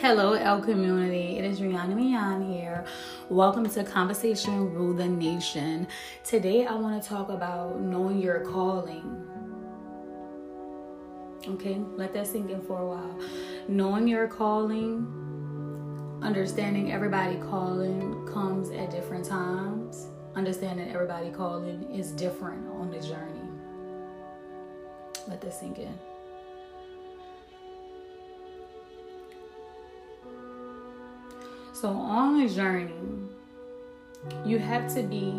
Hello, L community. It is Rihanna Mian here. Welcome to Conversation Rule the Nation. Today, I want to talk about knowing your calling. Okay, let that sink in for a while. Knowing your calling, understanding everybody calling comes at different times, understanding everybody calling is different on the journey. Let that sink in. So, on a journey, you have to be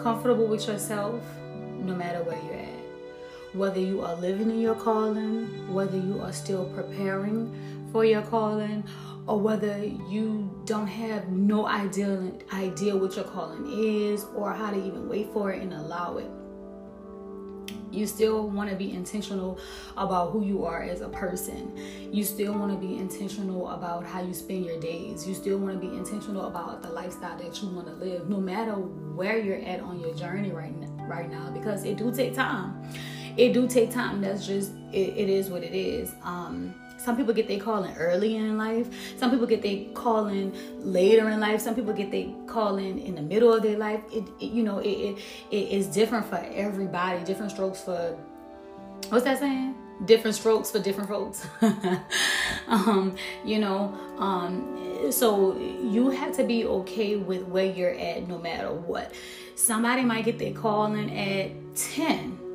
comfortable with yourself no matter where you're at. Whether you are living in your calling, whether you are still preparing for your calling, or whether you don't have no idea idea what your calling is or how to even wait for it and allow it you still want to be intentional about who you are as a person. You still want to be intentional about how you spend your days. You still want to be intentional about the lifestyle that you want to live, no matter where you're at on your journey right now, right now because it do take time. It do take time. That's just it, it is what it is. Um some people get their calling early in life. Some people get their calling later in life. Some people get their calling in the middle of their life. It, it you know, it, it it is different for everybody. Different strokes for what's that saying? Different strokes for different folks. um, you know, um, so you have to be okay with where you're at no matter what. Somebody might get their calling at 10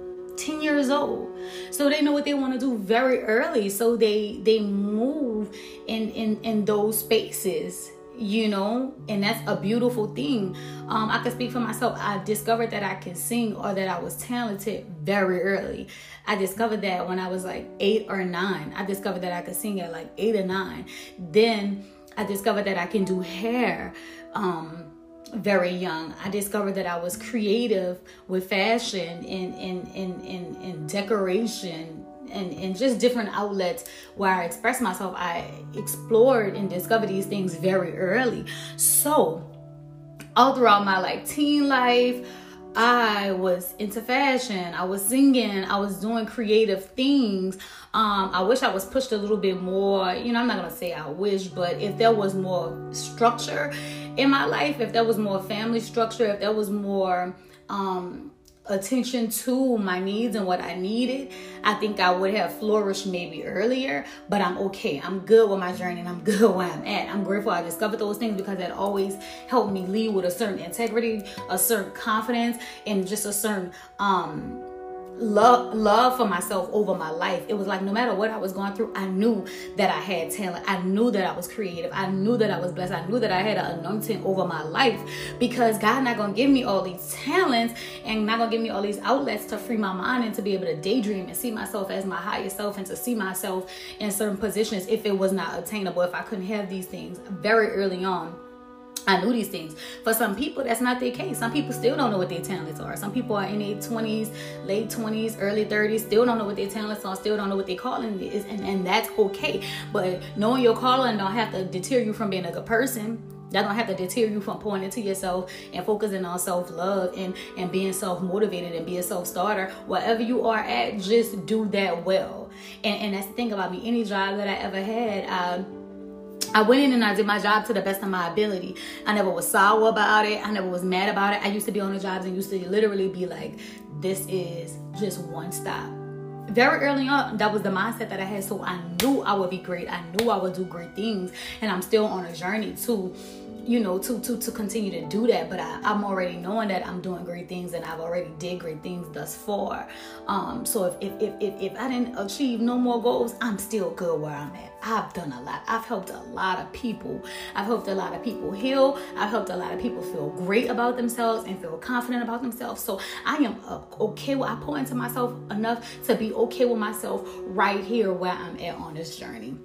10 years old. So they know what they want to do very early so they they move in in in those spaces you know? And that's a beautiful thing. Um i can speak for myself. I discovered that i can sing or that i was talented very early. I discovered that when i was like eight or nine. I discovered that i could sing at like eight or nine. Then i discovered that i can do hair. Um very young. I discovered that I was creative with fashion and in in in, in decoration and, and just different outlets where I express myself. I explored and discovered these things very early. So all throughout my like teen life, I was into fashion. I was singing. I was doing creative things. Um, I wish I was pushed a little bit more. You know, I'm not gonna say I wish, but if there was more structure in my life, if there was more family structure, if there was more um, attention to my needs and what I needed, I think I would have flourished maybe earlier. But I'm okay. I'm good with my journey and I'm good where I'm at. I'm grateful I discovered those things because that always helped me lead with a certain integrity, a certain confidence, and just a certain um love love for myself over my life. It was like no matter what I was going through, I knew that I had talent. I knew that I was creative. I knew that I was blessed. I knew that I had an anointing over my life because God not gonna give me all these talents and not gonna give me all these outlets to free my mind and to be able to daydream and see myself as my highest self and to see myself in certain positions if it was not attainable, if I couldn't have these things very early on I knew these things. For some people, that's not their case. Some people still don't know what their talents are. Some people are in their 20s, late 20s, early 30s, still don't know what their talents are, still don't know what their calling is, and, and that's okay. But knowing your calling don't have to deter you from being a good person. That don't have to deter you from pointing to yourself and focusing on self-love and, and being self-motivated and being self-starter. Wherever you are at, just do that well. And, and that's the thing about me. Any job that I ever had, I I went in and I did my job to the best of my ability. I never was sour about it. I never was mad about it. I used to be on the jobs and used to literally be like, this is just one stop. Very early on, that was the mindset that I had. So I knew I would be great. I knew I would do great things. And I'm still on a journey too you know to to to continue to do that but I, i'm already knowing that i'm doing great things and i've already did great things thus far. Um so if if if, if, if i didn't achieve no more goals i'm still good where i'm at. I've done a lot. I've helped a lot of people. I've helped a lot of people heal. I've helped a lot of people feel great about themselves and feel confident about themselves. So i am uh, okay with i pour into myself enough to be okay with myself right here where i'm at on this journey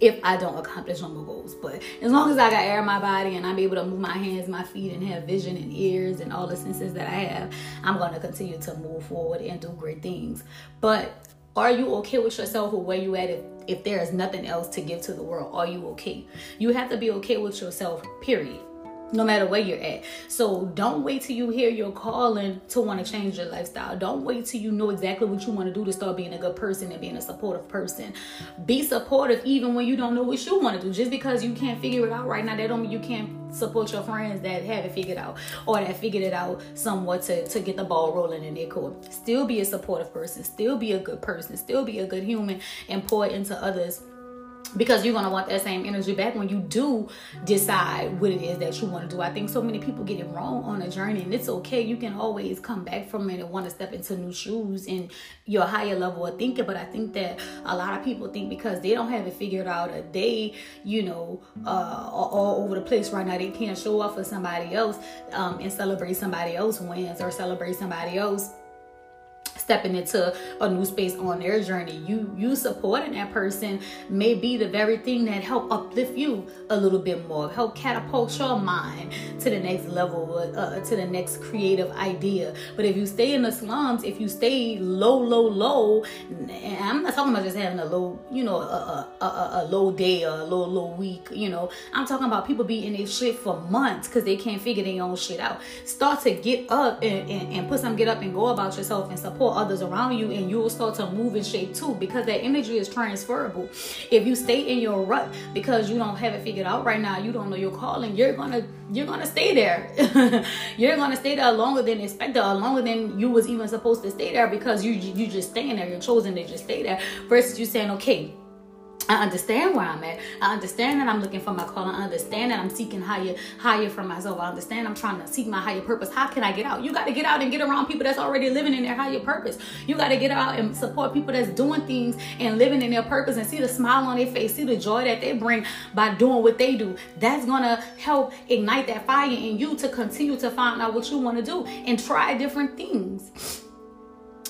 if I don't accomplish no more goals. But as long as I got air in my body and I'm able to move my hands, my feet, and have vision and ears and all the senses that I have, I'm going to continue to move forward and do great things. But are you okay with yourself or where you at if, if there is nothing else to give to the world? Are you okay? You have to be okay with yourself, period. No matter where you're at. So don't wait till you hear your calling to want to change your lifestyle. Don't wait till you know exactly what you want to do to start being a good person and being a supportive person. Be supportive even when you don't know what you want to do. Just because you can't figure it out right now, that don't mean you can't support your friends that have it figured out or that figured it out somewhat to, to get the ball rolling in their court. Still be a supportive person, still be a good person, still be a good human and pour into others because you're going to want that same energy back when you do decide what it is that you want to do. I think so many people get it wrong on a journey, and it's okay. You can always come back from it and want to step into new shoes and your higher level of thinking. But I think that a lot of people think because they don't have it figured out, or they, you know, uh, are all over the place right now, they can't show off for somebody else um, and celebrate somebody else wins or celebrate somebody else stepping into a new space on their journey. You you supporting that person may be the very thing that help uplift you a little bit more, help catapult your mind to the next level, uh, to the next creative idea. But if you stay in the slums, if you stay low, low, low, and I'm not talking about just having a low, you know, a, a, a, a low day or a low, low week, you know, I'm talking about people be in their shit for months because they can't figure their own shit out. Start to get up and, and, and put some get up and go about yourself and support others around you and you will start to move and shape too because that energy is transferable. If you stay in your rut because you don't have it figured out right now, you don't know your calling, you're gonna you're gonna stay there. you're gonna stay there longer than expected longer than you was even supposed to stay there because you you just staying there, you're chosen to just stay there versus you saying, okay, I understand where I'm at. I understand that I'm looking for my calling. I understand that I'm seeking higher, higher for myself. I understand I'm trying to seek my higher purpose. How can I get out? You got to get out and get around people that's already living in their higher purpose. You got to get out and support people that's doing things and living in their purpose and see the smile on their face, see the joy that they bring by doing what they do. That's gonna help ignite that fire in you to continue to find out what you want to do and try different things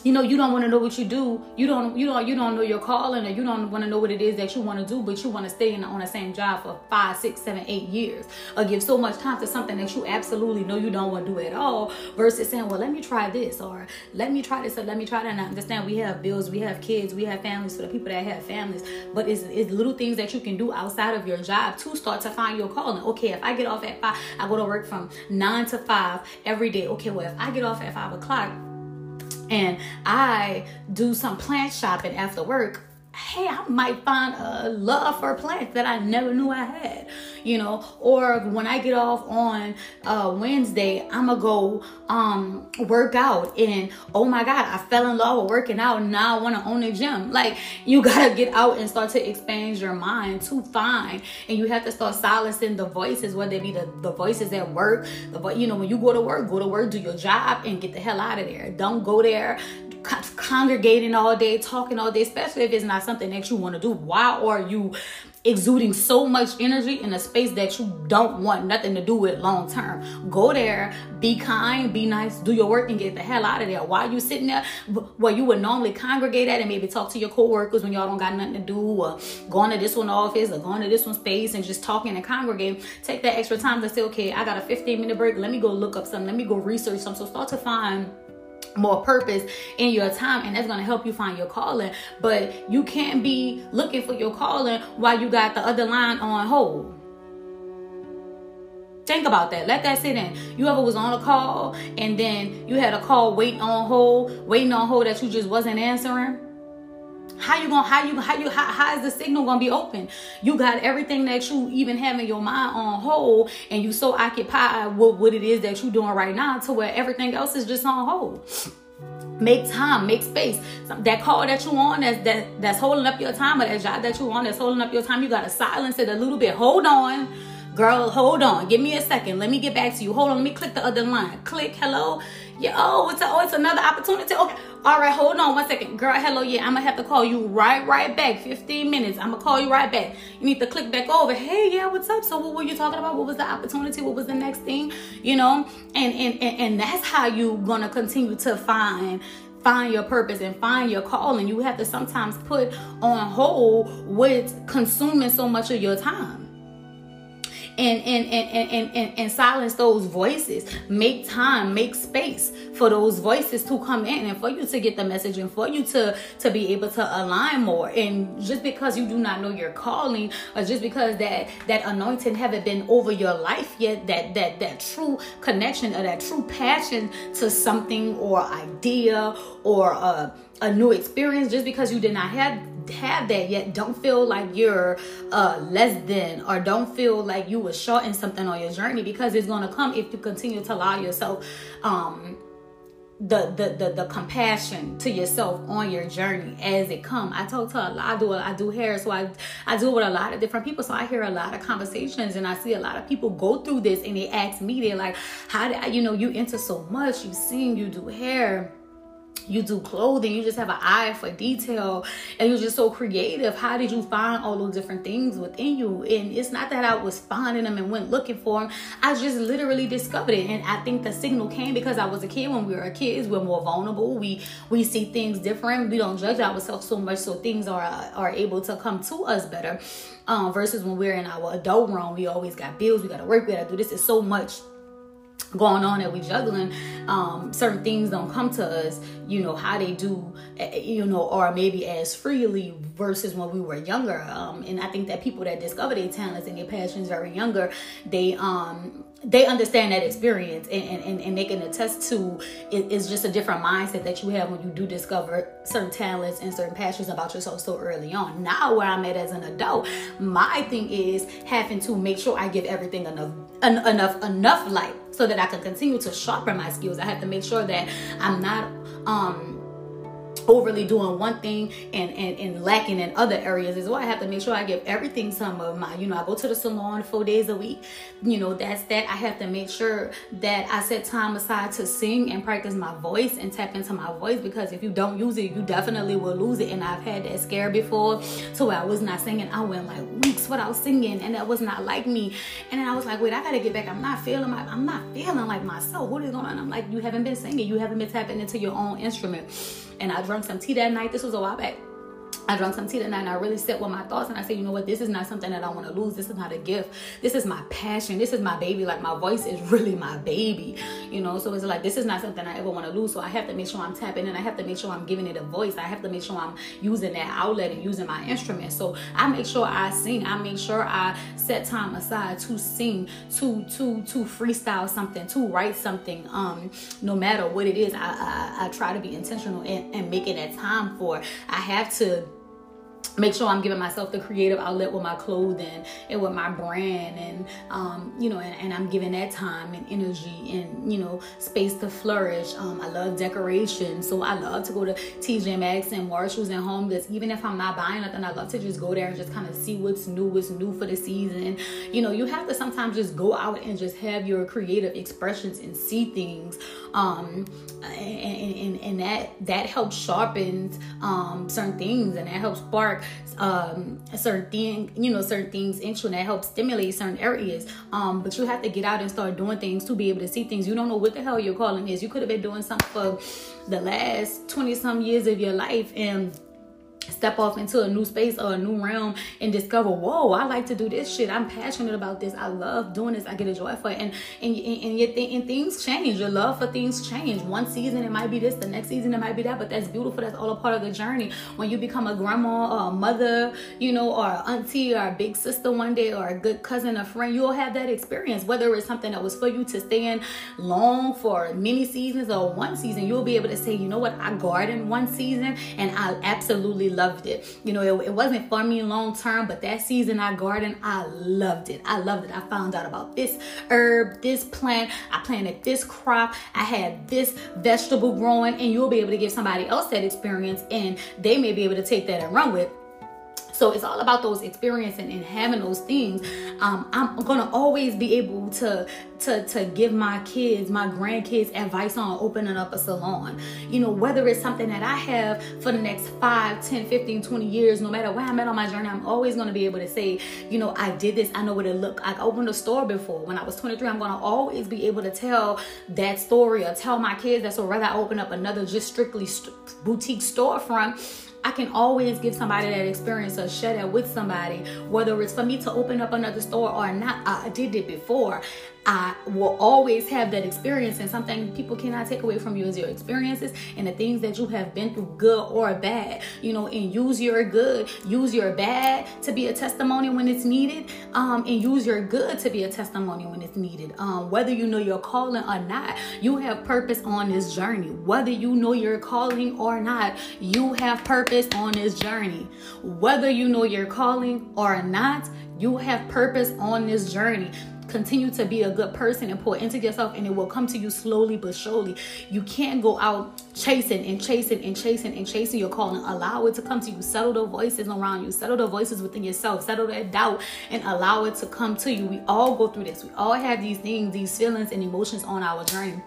you know you don't want to know what you do. You don't you don't you don't know your calling or you don't want to know what it is that you want to do but you want to stay in, on the same job for five six seven eight years. Or give so much time to something that you absolutely know you don't want to do at all versus saying well let me try this or let me try this or let me try that. And I understand we have bills we have kids we have families for the people that have families but it's, it's little things that you can do outside of your job to start to find your calling. Okay if I get off at five I go to work from nine to five every day. Okay well if I get off at five o'clock and I do some plant shopping after work, hey, I might find a love for plants that I never knew I had, you know. Or when I get off on uh, Wednesday, I'm gonna go um, work out, and oh my God, I fell in love with working out, and now I want to own a gym. Like you gotta get out and start to expand your mind to find, and you have to start silencing the voices, whether it be the, the voices at work, the you know when you go to work, go to work, do your job, and get the hell out of there. Don't go there congregating all day, talking all day, especially if it's not something that you want to do. Why are you exuding so much energy in a space that you don't want nothing to do with long term? Go there, be kind, be nice, do your work, and get the hell out of there. Why are you sitting there where you would normally congregate at and maybe talk to your coworkers when y'all don't got nothing to do, or going to this one office or going to this one space and just talking and congregating? Take that extra time to say, okay, I got a 15 minute break. Let me go look up something. Let me go research something. So start to find more purpose in your time and that's going to help you find your calling. But you can't be looking for your calling while you got the other line on hold. Think about that. Let that sit in. You ever was on a call and then you had a call waiting on hold waiting on hold that you just wasn't answering how you gonna how you how you how, how is the signal gonna be open? You got everything that you even have in your mind on hold and you so occupied with what it is that you're doing right now to where everything else is just on hold. Make time make space. That call that you on that's that that's holding up your time or that job that you on that's holding up your time you gotta silence it a little bit. Hold on. Girl hold on. Give me a second. Let me get back to you. Hold on. Let me click the other line. Click hello? Yeah, oh, it's a, oh, it's another opportunity. Okay, all right, hold on one second, girl. Hello, yeah, I'm gonna have to call you right, right back. 15 minutes. I'm gonna call you right back. You need to click back over. Hey, yeah, what's up? So, what were you talking about? What was the opportunity? What was the next thing? You know, and and and, and that's how you gonna continue to find find your purpose and find your calling. You have to sometimes put on hold with consuming so much of your time and and and and, and, and silence those voices. Make time make space for those voices to come in and for you to get the message and for you to to be able to align more. And just because you do not know your calling or just because that that anointing haven't been over your life yet that that that true connection or that true passion to something or idea or a, a new experience just because you did not have have that yet don't feel like you're uh, less than or don't feel like you were short in something on your journey because it's going to come if you continue to allow yourself um, the, the the the compassion to yourself on your journey as it come. I talk to a lot. I do I do hair, so I I do it with a lot of different people. So I hear a lot of conversations, and I see a lot of people go through this, and they ask me, they're like, "How did you know you enter so much? You sing, you do hair." You do clothing you just have an eye for detail and you're just so creative. How did you find all those different things within you? And it's not that i was finding them and went looking for them i just literally discovered it. And i think the signal came because i was a kid. When we were kids we're more vulnerable. We we see things different. We don't judge ourselves so much so things are are able to come to us better. Um versus when we're in our adult realm we always got bills we got to work we got to do this. Is so much going on that we juggling um certain things don't come to us you know how they do eh, you know or maybe as freely versus when we were younger. Um and i think that people that discover their talents and their passions very younger they um they understand that experience and, and, and they can attest to it, it's just a different mindset that you have when you do discover certain talents and certain passions about yourself so early on now where i'm at as an adult my thing is having to make sure i give everything enough en- enough enough light so that I can continue to sharpen my skills. I have to make sure that I'm not um overly doing one thing and, and, and lacking in other areas as well. I have to make sure I give everything some of my, you know, I go to the salon four days a week. You know, that's that. I have to make sure that I set time aside to sing and practice my voice and tap into my voice because if you don't use it, you definitely will lose it. And I've had that scare before where I was not singing. I went like weeks without singing and that was not like me. And then I was like, wait, I gotta get back. I'm not feeling my I'm not feeling like myself. What is going on? I'm like, you haven't been singing, you haven't been tapping into your own instrument and I drank some tea that night. This was a while back. I drank some tea that night and I really sat with my thoughts and I said, you know what, this is not something that I want to lose. This is not a gift. This is my passion. This is my baby. Like my voice is really my baby, you know? So it's like, this is not something I ever want to lose. So I have to make sure I'm tapping and I have to make sure I'm giving it a voice. I have to make sure I'm using that outlet and using my instrument. So I make sure I sing. I make sure I set time aside to sing, to, to, to freestyle something, to write something. Um, no matter what it is, I, I, I try to be intentional and, and making that time for, I have to make sure I'm giving myself the creative outlet with my clothing and with my brand and um, you know and, and, I'm giving that time and energy and you know space to flourish. Um, I love decoration so I love to go to TJ Maxx and Marshalls and Home Goods. Even if I'm not buying nothing I love to just go there and just kind of see what's new what's new for the season. You know you have to sometimes just go out and just have your creative expressions and see things um, and, and, and that that helps sharpen um, certain things and that helps spark um, certain thing, you know, certain things into that help stimulate certain areas. Um, but you have to get out and start doing things to be able to see things. You don't know what the hell your calling is. You could have been doing something for the last 20 some years of your life and step off into a new space or a new realm and discover whoa i like to do this shit. I'm passionate about this. I love doing this. I get a joy for it. And and, and, and, th- and things change. Your love for things change. One season it might be this. The next season it might be that. But that's beautiful. That's all a part of the journey. When you become a grandma or a mother you know or auntie or a big sister one day or a good cousin a friend you'll have that experience. Whether it's something that was for you to stay in long for many seasons or one season you'll be able to say you know what? I garden one season and i absolutely loved it. You know, it, it wasn't for me long term, but that season I garden, I loved it. I loved it. I found out about this herb, this plant. I planted this crop. I had this vegetable growing, and you'll be able to give somebody else that experience, and they may be able to take that and run with so it's all about those experiences and, and having those things. Um, I'm gonna always be able to to to give my kids, my grandkids advice on opening up a salon. You know, whether it's something that I have for the next 5, 10, 15, 20 years, no matter where I'm at on my journey, I'm always gonna be able to say, you know, I did this, I know what it looked like. I opened a store before. When I was 23, I'm gonna always be able to tell that story or tell my kids that so rather I open up another just strictly st- boutique storefront I can always give somebody that experience or share that with somebody, whether it's for me to open up another store or not. I did it before. I will always have that experience, and something people cannot take away from you is your experiences and the things that you have been through, good or bad. You know, and use your good, use your bad to be a testimony when it's needed, um, and use your good to be a testimony when it's needed. Um, whether you know your calling or not, you have purpose on this journey. Whether you know your calling or not, you have purpose on this journey. Whether you know your calling or not, you have purpose on this journey continue to be a good person and pour into yourself and it will come to you slowly but surely. You can't go out chasing and chasing and chasing and chasing your calling. Allow it to come to you. Settle the voices around you. Settle the voices within yourself. Settle that doubt and allow it to come to you. We all go through this. We all have these things these feelings and emotions on our journey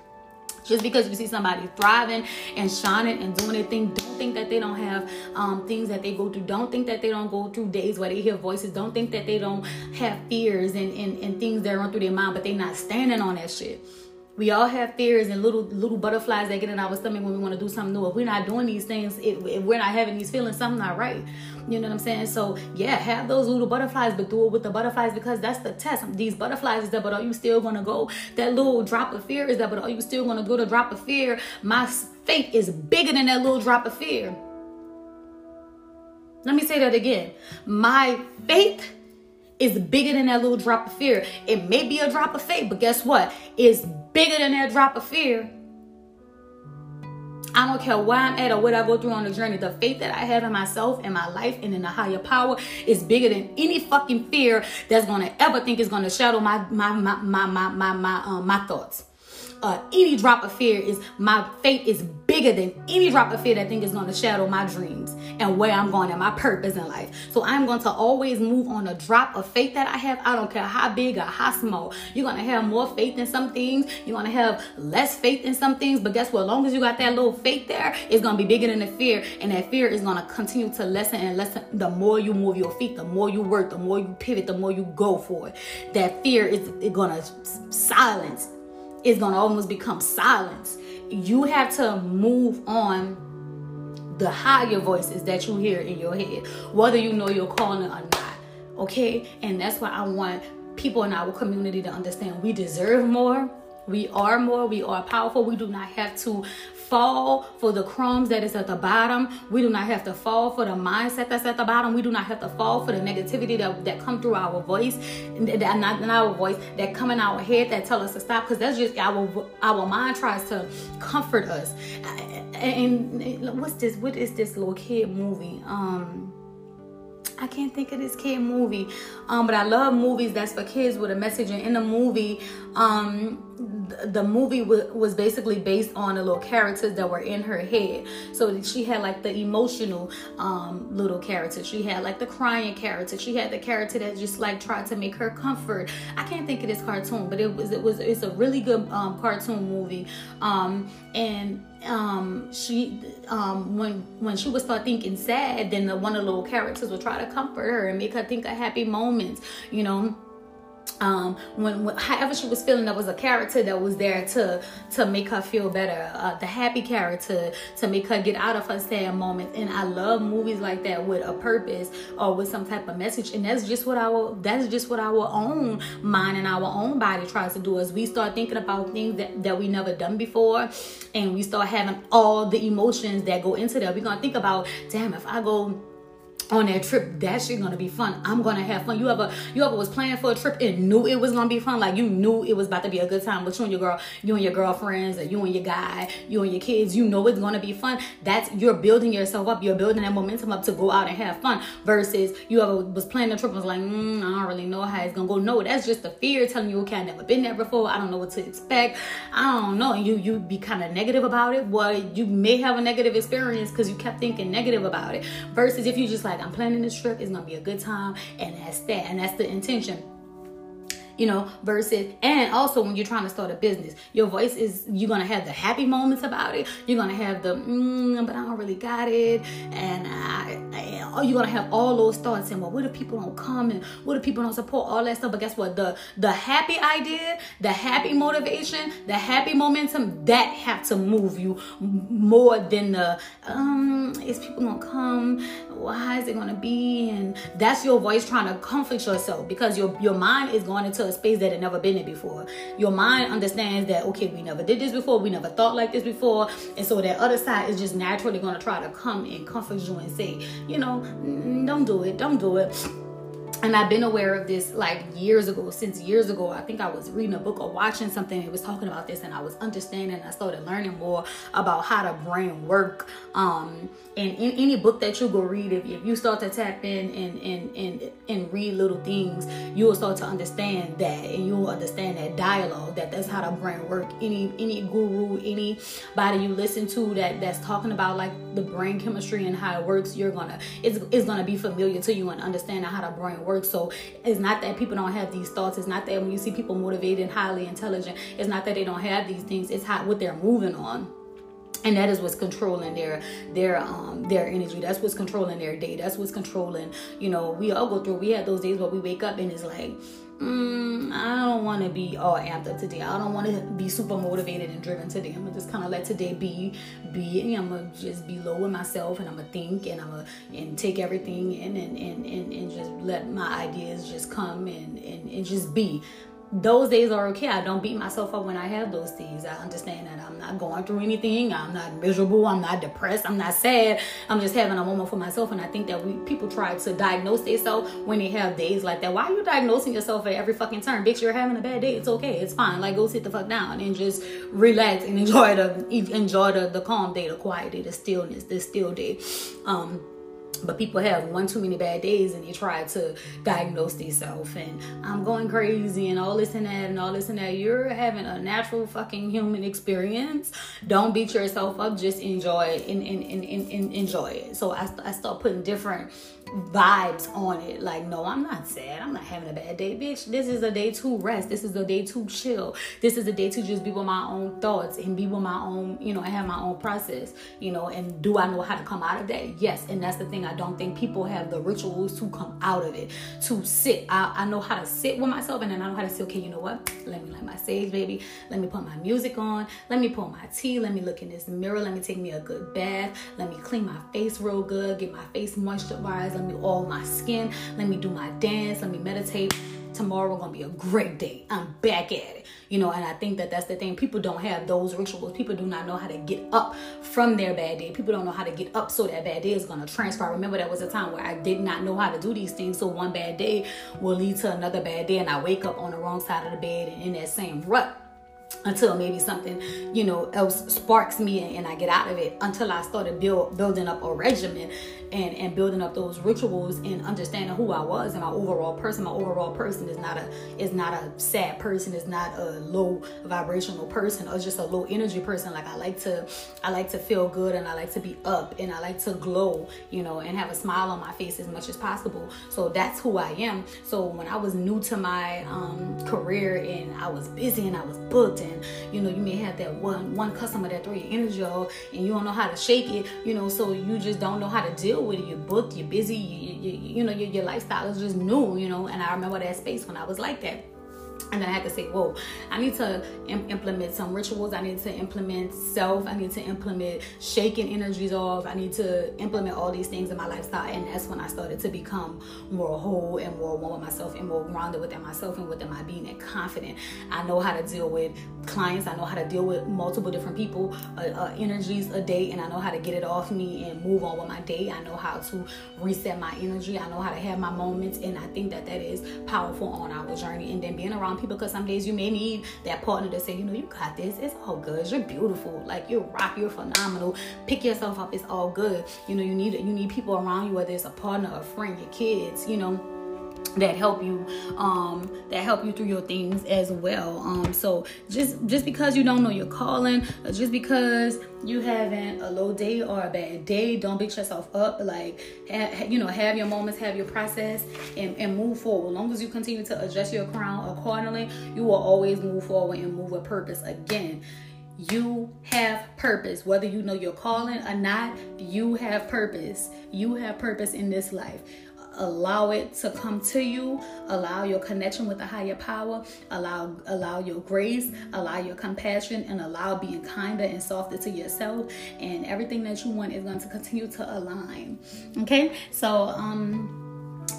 just because you see somebody thriving and shining and doing their thing, don't think that they don't have um, things that they go through. Don't think that they don't go through days where they hear voices. Don't think that they don't have fears and, and, and things that run through their mind, but they're not standing on that shit. We all have fears and little little butterflies that get in our stomach when we want to do something new. If we're not doing these things, if, if we're not having these feelings, something's not right. You know what I'm saying? So yeah, have those little butterflies, but do it with the butterflies because that's the test. These butterflies is that, but are you still gonna go? That little drop of fear is that, but are you still gonna go to drop of fear? My faith is bigger than that little drop of fear. Let me say that again. My faith is bigger than that little drop of fear. It may be a drop of faith, but guess what? It's bigger than that drop of fear. I don't care where I'm at or what I go through on the journey. The faith that I have in myself and my life and in the higher power is bigger than any fucking fear that's gonna ever think is gonna shadow my my my my my my my, um, my thoughts uh, any drop of fear is my faith is bigger than any drop of fear that I think is going to shadow my dreams and where I'm going and my purpose in life. So I'm going to always move on a drop of faith that I have. I don't care how big or how small. You're going to have more faith in some things. You're going to have less faith in some things. But guess what? As long as you got that little faith there, it's going to be bigger than the fear. And that fear is going to continue to lessen and lessen. The more you move your feet, the more you work, the more you pivot, the more you go for it. That fear is going to silence is going to almost become silence. You have to move on the higher voices that you hear in your head, whether you know your calling or not. Okay? And that's why I want people in our community to understand we deserve more. We are more. We are powerful. We do not have to fall for the crumbs that is at the bottom. We do not have to fall for the mindset that's at the bottom. We do not have to fall for the negativity that, that come through our voice, that not in our voice, that come in our head that tell us to stop. Because that's just our our mind tries to comfort us. And, and what's this? What is this little kid movie? Um I can't think of this kid movie, um, but I love movies that's for kids with a message. And in the movie, um, the, movie was basically based on the little characters that were in her head. So she had like the emotional um, little character. She had like the crying character. She had the character that just like tried to make her comfort. I can't think of this cartoon, but it was it was it's a really good um, cartoon movie. Um, and um she um when when she would start thinking sad then the one of the little characters would try to comfort her and make her think of happy moments you know um when, when, however she was feeling there was a character that was there to to make her feel better uh, the happy character to make her get out of her sad moment. And i love movies like that with a purpose or with some type of message. And that's just what our that's just what our own mind and our own body tries to do. Is we start thinking about things that, that we never done before and we start having all the emotions that go into that we're gonna think about damn if i go on that trip that shit gonna be fun. I'm gonna have fun. You ever you ever was planning for a trip and knew it was gonna be fun? Like you knew it was about to be a good time with you and your girl you and your girlfriends or you and your guy you and your kids you know it's gonna be fun. That's you're building yourself up. You're building that momentum up to go out and have fun versus you ever was planning a trip and was like mm, i don't really know how it's gonna go. No that's just the fear telling you okay i never been there before. I don't know what to expect. I don't know. And you you be kind of negative about it. Well you may have a negative experience because you kept thinking negative about it versus if you just like like I'm planning this trip, it's gonna be a good time, and that's that, and that's the intention you know, versus, and also when you're trying to start a business, your voice is, you're going to have the happy moments about it. You're going to have the, mm, but I don't really got it. And I, oh, you're gonna have all those thoughts and well, what if people don't come and what if people don't support all that stuff? But guess what? The the happy idea, the happy motivation, the happy momentum that have to move you more than the um is people gonna come? Why is it gonna be? And that's your voice trying to comfort yourself because your your mind is going into a space that it never been in before. Your mind understands that okay, we never did this before, we never thought like this before, and so that other side is just naturally gonna try to come and comfort you and say, you know, don't do it, don't do it and I've been aware of this like years ago, since years ago. I think I was reading a book or watching something that was talking about this, and I was understanding. I started learning more about how the brain work. Um, and in any book that you go read, if, if you start to tap in and, and and and read little things, you will start to understand that, and you will understand that dialogue. That that's how the brain work. Any any guru, anybody you listen to that that's talking about like the brain chemistry and how it works, you're gonna it's it's gonna be familiar to you and understanding how the brain works work. So it's not that people don't have these thoughts. It's not that when you see people motivated and highly intelligent, it's not that they don't have these things. It's how what they're moving on and that is what's controlling their their um their energy that's what's controlling their day that's what's controlling you know we all go through we have those days where we wake up and it's like mm, I don't want to be all amped up today. I don't want to be super motivated and driven today. I'm gonna just kind of let today be, be. And I'm gonna just be low with myself, and I'm gonna think, and I'm gonna and take everything in, and and and, and just let my ideas just come and and, and just be those days are okay. I don't beat myself up when I have those days. I understand that I'm not going through anything. I'm not miserable. I'm not depressed. I'm not sad. I'm just having a moment for myself. And I think that we people try to diagnose themselves when they have days like that. Why are you diagnosing yourself at every fucking turn? Bitch, you're having a bad day. It's okay. It's fine. Like go sit the fuck down and just relax and enjoy the enjoy the, the calm day, the quiet day, the stillness, the still day. Um but people have one too many bad days and they try to diagnose themselves and I'm going crazy and all this and that and all this and that. You're having a natural fucking human experience. Don't beat yourself up. Just enjoy it and, and, and, and enjoy it. So I, I start putting different vibes on it. Like, no, I'm not sad. I'm not having a bad day, bitch. This is a day to rest. This is a day to chill. This is a day to just be with my own thoughts and be with my own, you know, and have my own process, you know. And do I know how to come out of that? Yes. And that's the thing. I don't think people have the rituals to come out of it, to sit. I, I know how to sit with myself and then I know how to say, okay, you know what? Let me light my sage, baby. Let me put my music on. Let me pour my tea. Let me look in this mirror. Let me take me a good bath. Let me clean my face real good. Get my face moisturized let me oil my skin, let me do my dance, let me meditate. Tomorrow gonna be a great day. I'm back at it, you know. And I think that that's the thing. People don't have those rituals. People do not know how to get up from their bad day. People don't know how to get up so that bad day is gonna transfer. I remember that was a time where I did not know how to do these things. So one bad day will lead to another bad day, and I wake up on the wrong side of the bed and in that same rut until maybe something you know else sparks me and, and, I get out of it until I started build building up a regimen and and building up those rituals and understanding who I was and my overall person. My overall person is not a is not a sad person. Is not a low vibrational person or just a low energy person. Like I like to I like to feel good and I like to be up and I like to glow you know and have a smile on my face as much as possible. So that's who I am. So when I was new to my um, career and I was busy and I was booked and you know you may have that one one customer that throw your energy off and you don't know how to shake it you know so you just don't know how to deal with it you're booked you're busy you, you, you know your, your lifestyle is just new you know and i remember that space when i was like that and then I had to say, whoa, I need to Im- implement some rituals. I need to implement self. I need to implement shaking energies off. I need to implement all these things in my lifestyle. And that's when I started to become more whole and more one with myself and more grounded within myself and within my being and confident. I know how to deal with clients. I know how to deal with multiple different people, uh, uh, energies a day, and I know how to get it off me and move on with my day. I know how to reset my energy. I know how to have my moments. And I think that that is powerful on our journey. And then being around people because some days you may need that partner to say, you know, you got this. It's all good. You're beautiful. Like you're rock. You're phenomenal. Pick yourself up. It's all good. You know, you need it you need people around you, whether it's a partner, a friend, your kids. You know that help you um that help you through your things as well um so just just because you don't know your calling just because you having a low day or a bad day don't beat yourself up like ha- you know have your moments have your process and, and move forward as long as you continue to adjust your crown accordingly you will always move forward and move with purpose again you have purpose. Whether you know your calling or not, you have purpose. You have purpose in this life allow it to come to you allow your connection with the higher power allow allow your grace allow your compassion and allow being kinder and softer to yourself and everything that you want is going to continue to align okay so um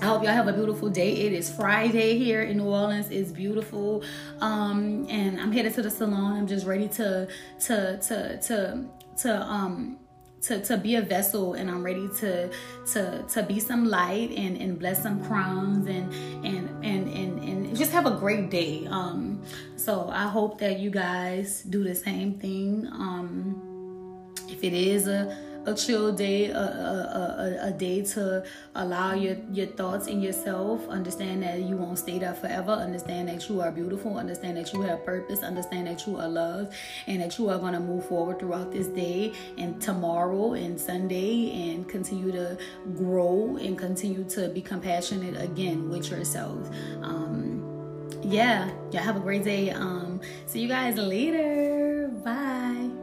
I hope y'all have a beautiful day. It is Friday here in New Orleans. It's beautiful. Um, and I'm headed to the salon. I'm just ready to to to to to um to, to be a vessel and I'm ready to to to be some light and, and bless some crowns and and and and and just have a great day. Um so I hope that you guys do the same thing. Um if it is a a chill day, a, a, a, a, day to allow your, your thoughts in yourself. Understand that you won't stay there forever. Understand that you are beautiful. Understand that you have purpose. Understand that you are loved and that you are going to move forward throughout this day and tomorrow and Sunday and continue to grow and continue to be compassionate again with yourself. Um, yeah, y'all have a great day. Um, see you guys later. Bye.